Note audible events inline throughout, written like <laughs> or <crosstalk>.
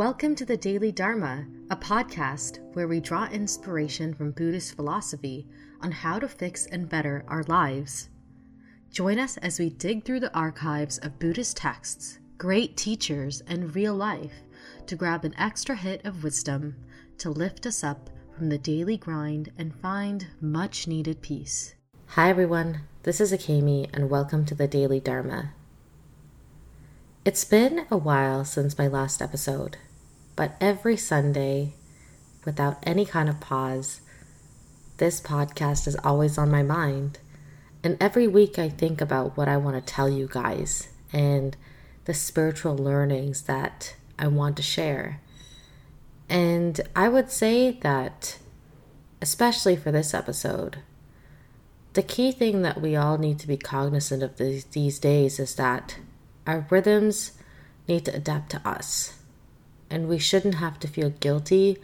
Welcome to the Daily Dharma, a podcast where we draw inspiration from Buddhist philosophy on how to fix and better our lives. Join us as we dig through the archives of Buddhist texts, great teachers, and real life to grab an extra hit of wisdom to lift us up from the daily grind and find much needed peace. Hi everyone, this is Akemi and welcome to the Daily Dharma. It's been a while since my last episode, but every Sunday, without any kind of pause, this podcast is always on my mind. And every week I think about what I want to tell you guys and the spiritual learnings that I want to share. And I would say that, especially for this episode, the key thing that we all need to be cognizant of these, these days is that our rhythms need to adapt to us. And we shouldn't have to feel guilty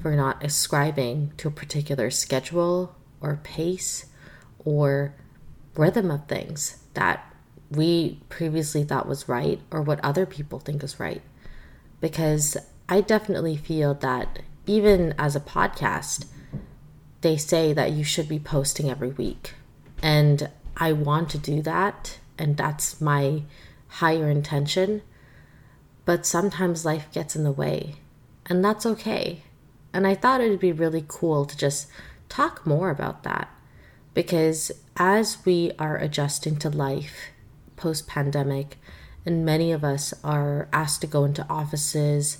for not ascribing to a particular schedule or pace or rhythm of things that we previously thought was right or what other people think is right. Because I definitely feel that even as a podcast, they say that you should be posting every week. And I want to do that. And that's my higher intention. But sometimes life gets in the way. And that's okay. And I thought it would be really cool to just talk more about that. Because as we are adjusting to life post pandemic, and many of us are asked to go into offices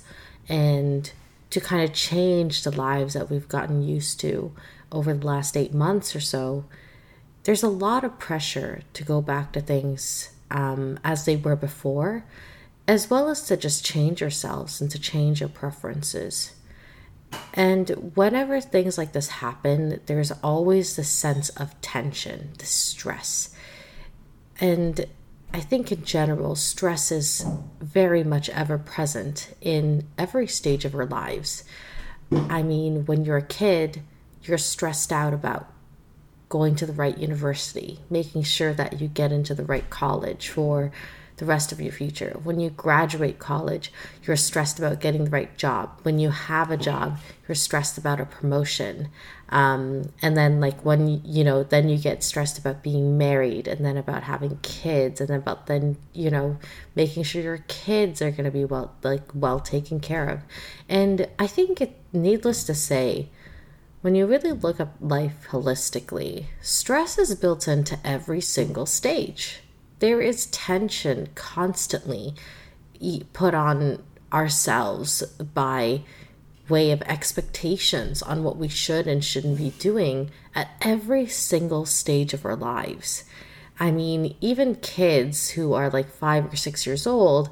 and to kind of change the lives that we've gotten used to over the last eight months or so, there's a lot of pressure to go back to things um, as they were before, as well as to just change yourselves and to change your preferences. And whenever things like this happen, there's always this sense of tension, the stress. And I think in general, stress is very much ever present in every stage of our lives. I mean, when you're a kid, you're stressed out about going to the right university, making sure that you get into the right college for the rest of your future. When you graduate college, you're stressed about getting the right job. When you have a job, you're stressed about a promotion. Um, and then, like, when you know, then you get stressed about being married and then about having kids and then about then, you know, making sure your kids are going to be well, like, well taken care of. And I think it, needless to say, when you really look at life holistically, stress is built into every single stage. There is tension constantly put on ourselves by way of expectations on what we should and shouldn't be doing at every single stage of our lives. I mean, even kids who are like five or six years old,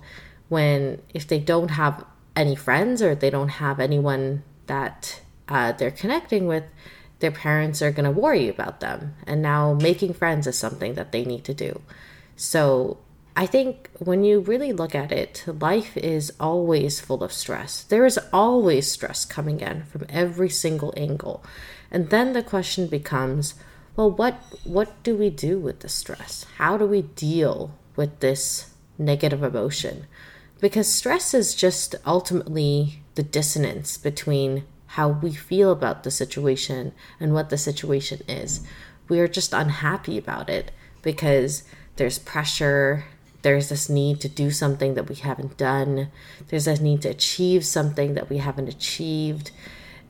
when if they don't have any friends or they don't have anyone that uh, they're connecting with, their parents are going to worry about them. And now making friends is something that they need to do. So I think when you really look at it, life is always full of stress. There is always stress coming in from every single angle. And then the question becomes, well, what what do we do with the stress? How do we deal with this negative emotion? Because stress is just ultimately the dissonance between how we feel about the situation and what the situation is. We are just unhappy about it because there's pressure, there's this need to do something that we haven't done, there's this need to achieve something that we haven't achieved.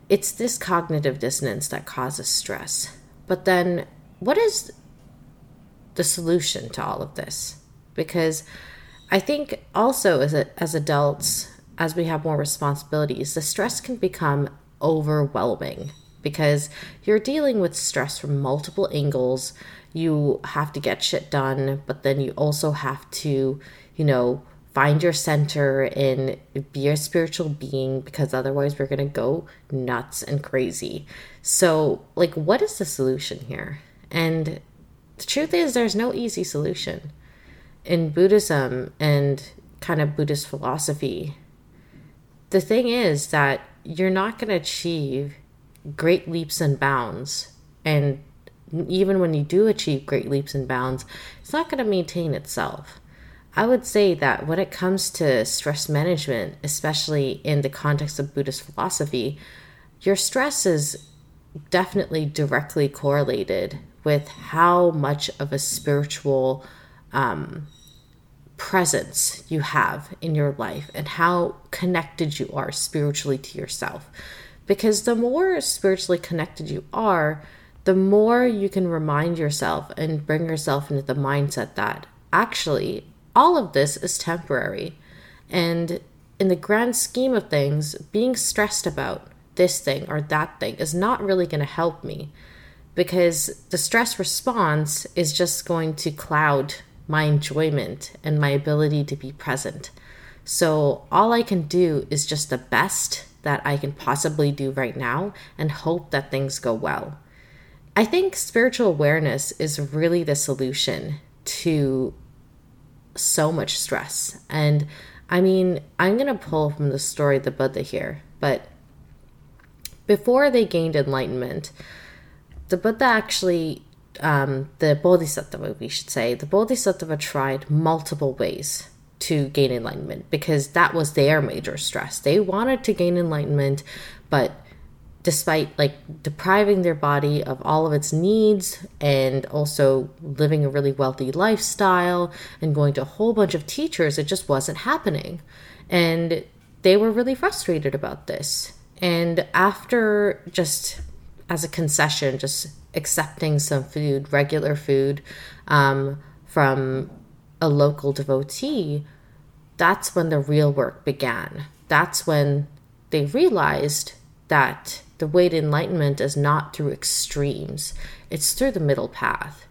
It's this cognitive dissonance that causes stress. But then, what is the solution to all of this? Because I think also as, a, as adults, as we have more responsibilities, the stress can become overwhelming because you're dealing with stress from multiple angles. You have to get shit done, but then you also have to, you know, find your center and be a spiritual being because otherwise we're going to go nuts and crazy. So, like, what is the solution here? And the truth is, there's no easy solution. In Buddhism and kind of Buddhist philosophy, the thing is that you're not going to achieve great leaps and bounds. And even when you do achieve great leaps and bounds, it's not going to maintain itself. I would say that when it comes to stress management, especially in the context of Buddhist philosophy, your stress is definitely directly correlated with how much of a spiritual um, presence you have in your life and how connected you are spiritually to yourself. Because the more spiritually connected you are, the more you can remind yourself and bring yourself into the mindset that actually all of this is temporary. And in the grand scheme of things, being stressed about this thing or that thing is not really going to help me because the stress response is just going to cloud my enjoyment and my ability to be present. So, all I can do is just the best that I can possibly do right now and hope that things go well. I think spiritual awareness is really the solution to so much stress. And I mean, I'm going to pull from the story of the Buddha here, but before they gained enlightenment, the Buddha actually, um, the Bodhisattva, we should say, the Bodhisattva tried multiple ways to gain enlightenment because that was their major stress. They wanted to gain enlightenment, but despite like depriving their body of all of its needs and also living a really wealthy lifestyle and going to a whole bunch of teachers, it just wasn't happening. And they were really frustrated about this. And after just as a concession, just accepting some food, regular food um, from a local devotee, that's when the real work began. That's when they realized that the way to enlightenment is not through extremes, it's through the middle path.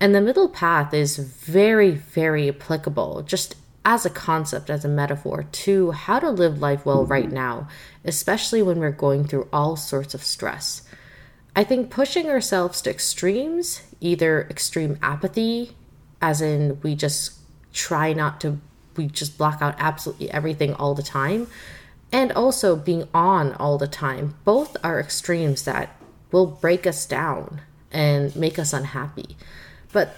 And the middle path is very, very applicable, just as a concept, as a metaphor, to how to live life well right now, especially when we're going through all sorts of stress. I think pushing ourselves to extremes, either extreme apathy, as in we just try not to, we just block out absolutely everything all the time, and also being on all the time, both are extremes that will break us down and make us unhappy. But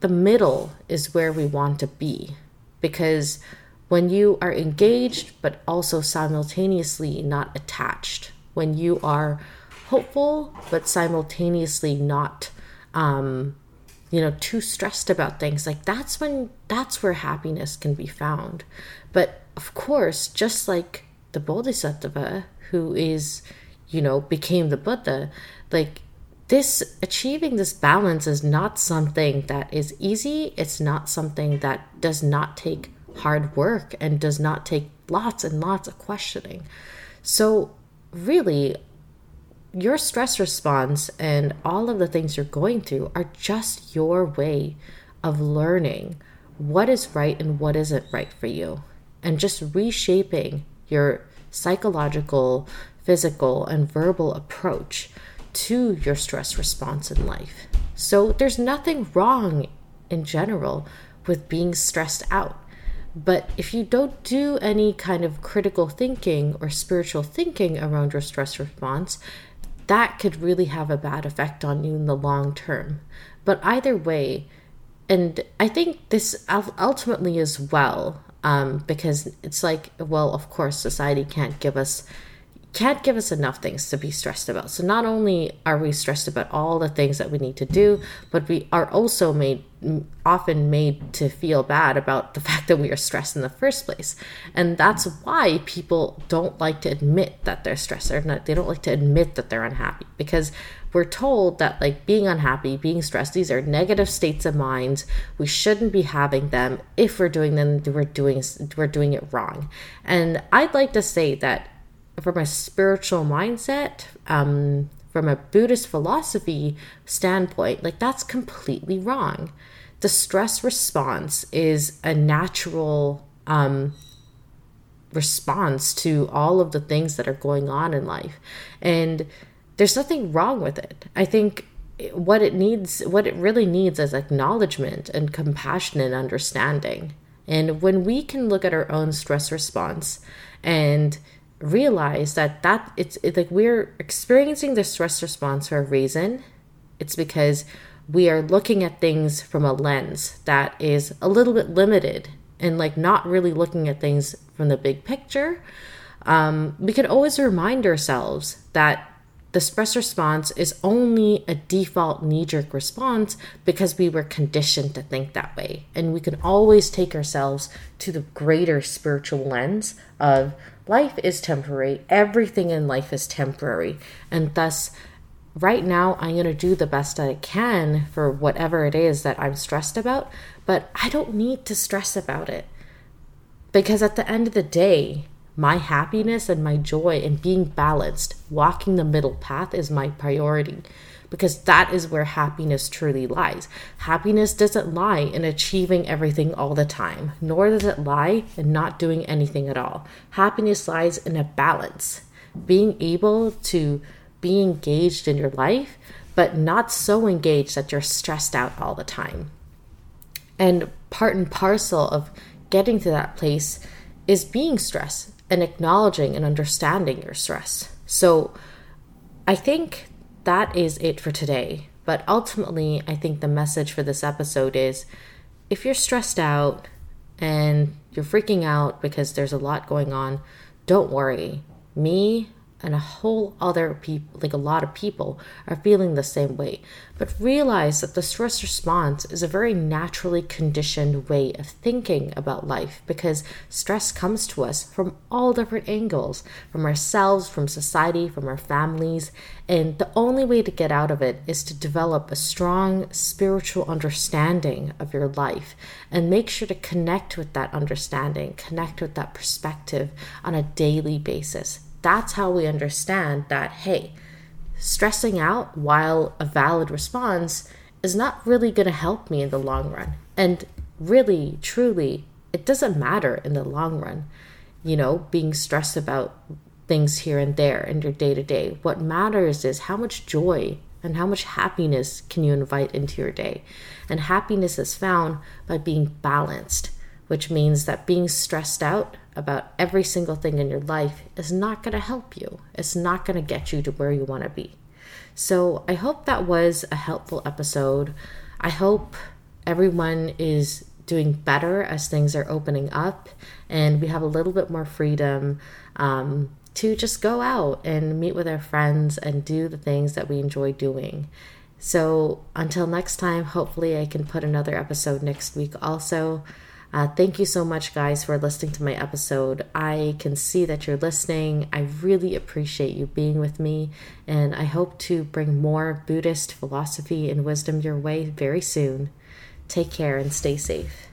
the middle is where we want to be because when you are engaged but also simultaneously not attached, when you are hopeful but simultaneously not um, you know too stressed about things. Like that's when that's where happiness can be found. But of course just like the bodhisattva who is you know became the buddha like this achieving this balance is not something that is easy. It's not something that does not take hard work and does not take lots and lots of questioning. So really your stress response and all of the things you're going through are just your way of learning what is right and what isn't right for you and just reshaping your psychological physical and verbal approach to your stress response in life. So there's nothing wrong in general with being stressed out. But if you don't do any kind of critical thinking or spiritual thinking around your stress response, that could really have a bad effect on you in the long term. But either way, and I think this ultimately as well, um, because it's like, well, of course, society can't give us can't give us enough things to be stressed about. So not only are we stressed about all the things that we need to do, but we are also made often made to feel bad about the <laughs> fact that we are stressed in the first place. And that's why people don't like to admit that they're stressed or not they don't like to admit that they're unhappy because we're told that like being unhappy, being stressed, these are negative states of mind. We shouldn't be having them. If we're doing them, we're doing we're doing it wrong. And I'd like to say that from a spiritual mindset, um, from a Buddhist philosophy standpoint, like that's completely wrong. The stress response is a natural um, response to all of the things that are going on in life. And there's nothing wrong with it. I think what it needs, what it really needs is acknowledgement and compassion and understanding. And when we can look at our own stress response and realize that that it's, like we're experiencing the stress response for a reason it's because we are looking at things from a lens that is a little bit limited and like not really looking at things from the big picture, um, we can always remind ourselves that the stress response is only a default knee jerk response because we were conditioned to think that way. And we can always take ourselves to the greater spiritual lens of life is temporary, everything in life is temporary. And thus, right now, I'm going to do the best I can for whatever it is that I'm stressed about, but I don't need to stress about it. Because at the end of the day, my happiness and my joy and being balanced, walking the middle path is my priority because that is where happiness truly lies. Happiness doesn't lie in achieving everything all the time, nor does it lie in not doing anything at all. Happiness lies in a balance, being able to be engaged in your life, but not so engaged that you're stressed out all the time. And part and parcel of getting to that place is being stressed and acknowledging and understanding your stress. So I think that is it for today. But ultimately, I think the message for this episode is if you're stressed out and you're freaking out because there's a lot going on, don't worry. Me, and a whole other people like a lot of people are feeling the same way. But realize that the stress response is a very naturally conditioned way of thinking about life because stress comes to us from all different angles from ourselves from society from our families. And the only way to get out of it is to develop a strong spiritual understanding of your life and make sure to connect with that understanding connect with that perspective on a daily basis that's how we understand that, hey, stressing out while a valid response is not really going to help me in the long run. And really, truly, it doesn't matter in the long run, you know, being stressed about things here and there in your day to day. What matters is how much joy and how much happiness can you invite into your day. And happiness is found by being balanced, which means that being stressed out about every single thing in your life is not going to help you. It's not going to get you to where you want to be. So I hope that was a helpful episode. I hope everyone is doing better as things are opening up and we have a little bit more freedom um, to just go out and meet with our friends and do the things that we enjoy doing. So until next time, hopefully, I can put another episode next week also. Uh, thank you so much, guys, for listening to my episode. I can see that you're listening. I really appreciate you being with me, and I hope to bring more Buddhist philosophy and wisdom your way very soon. Take care and stay safe.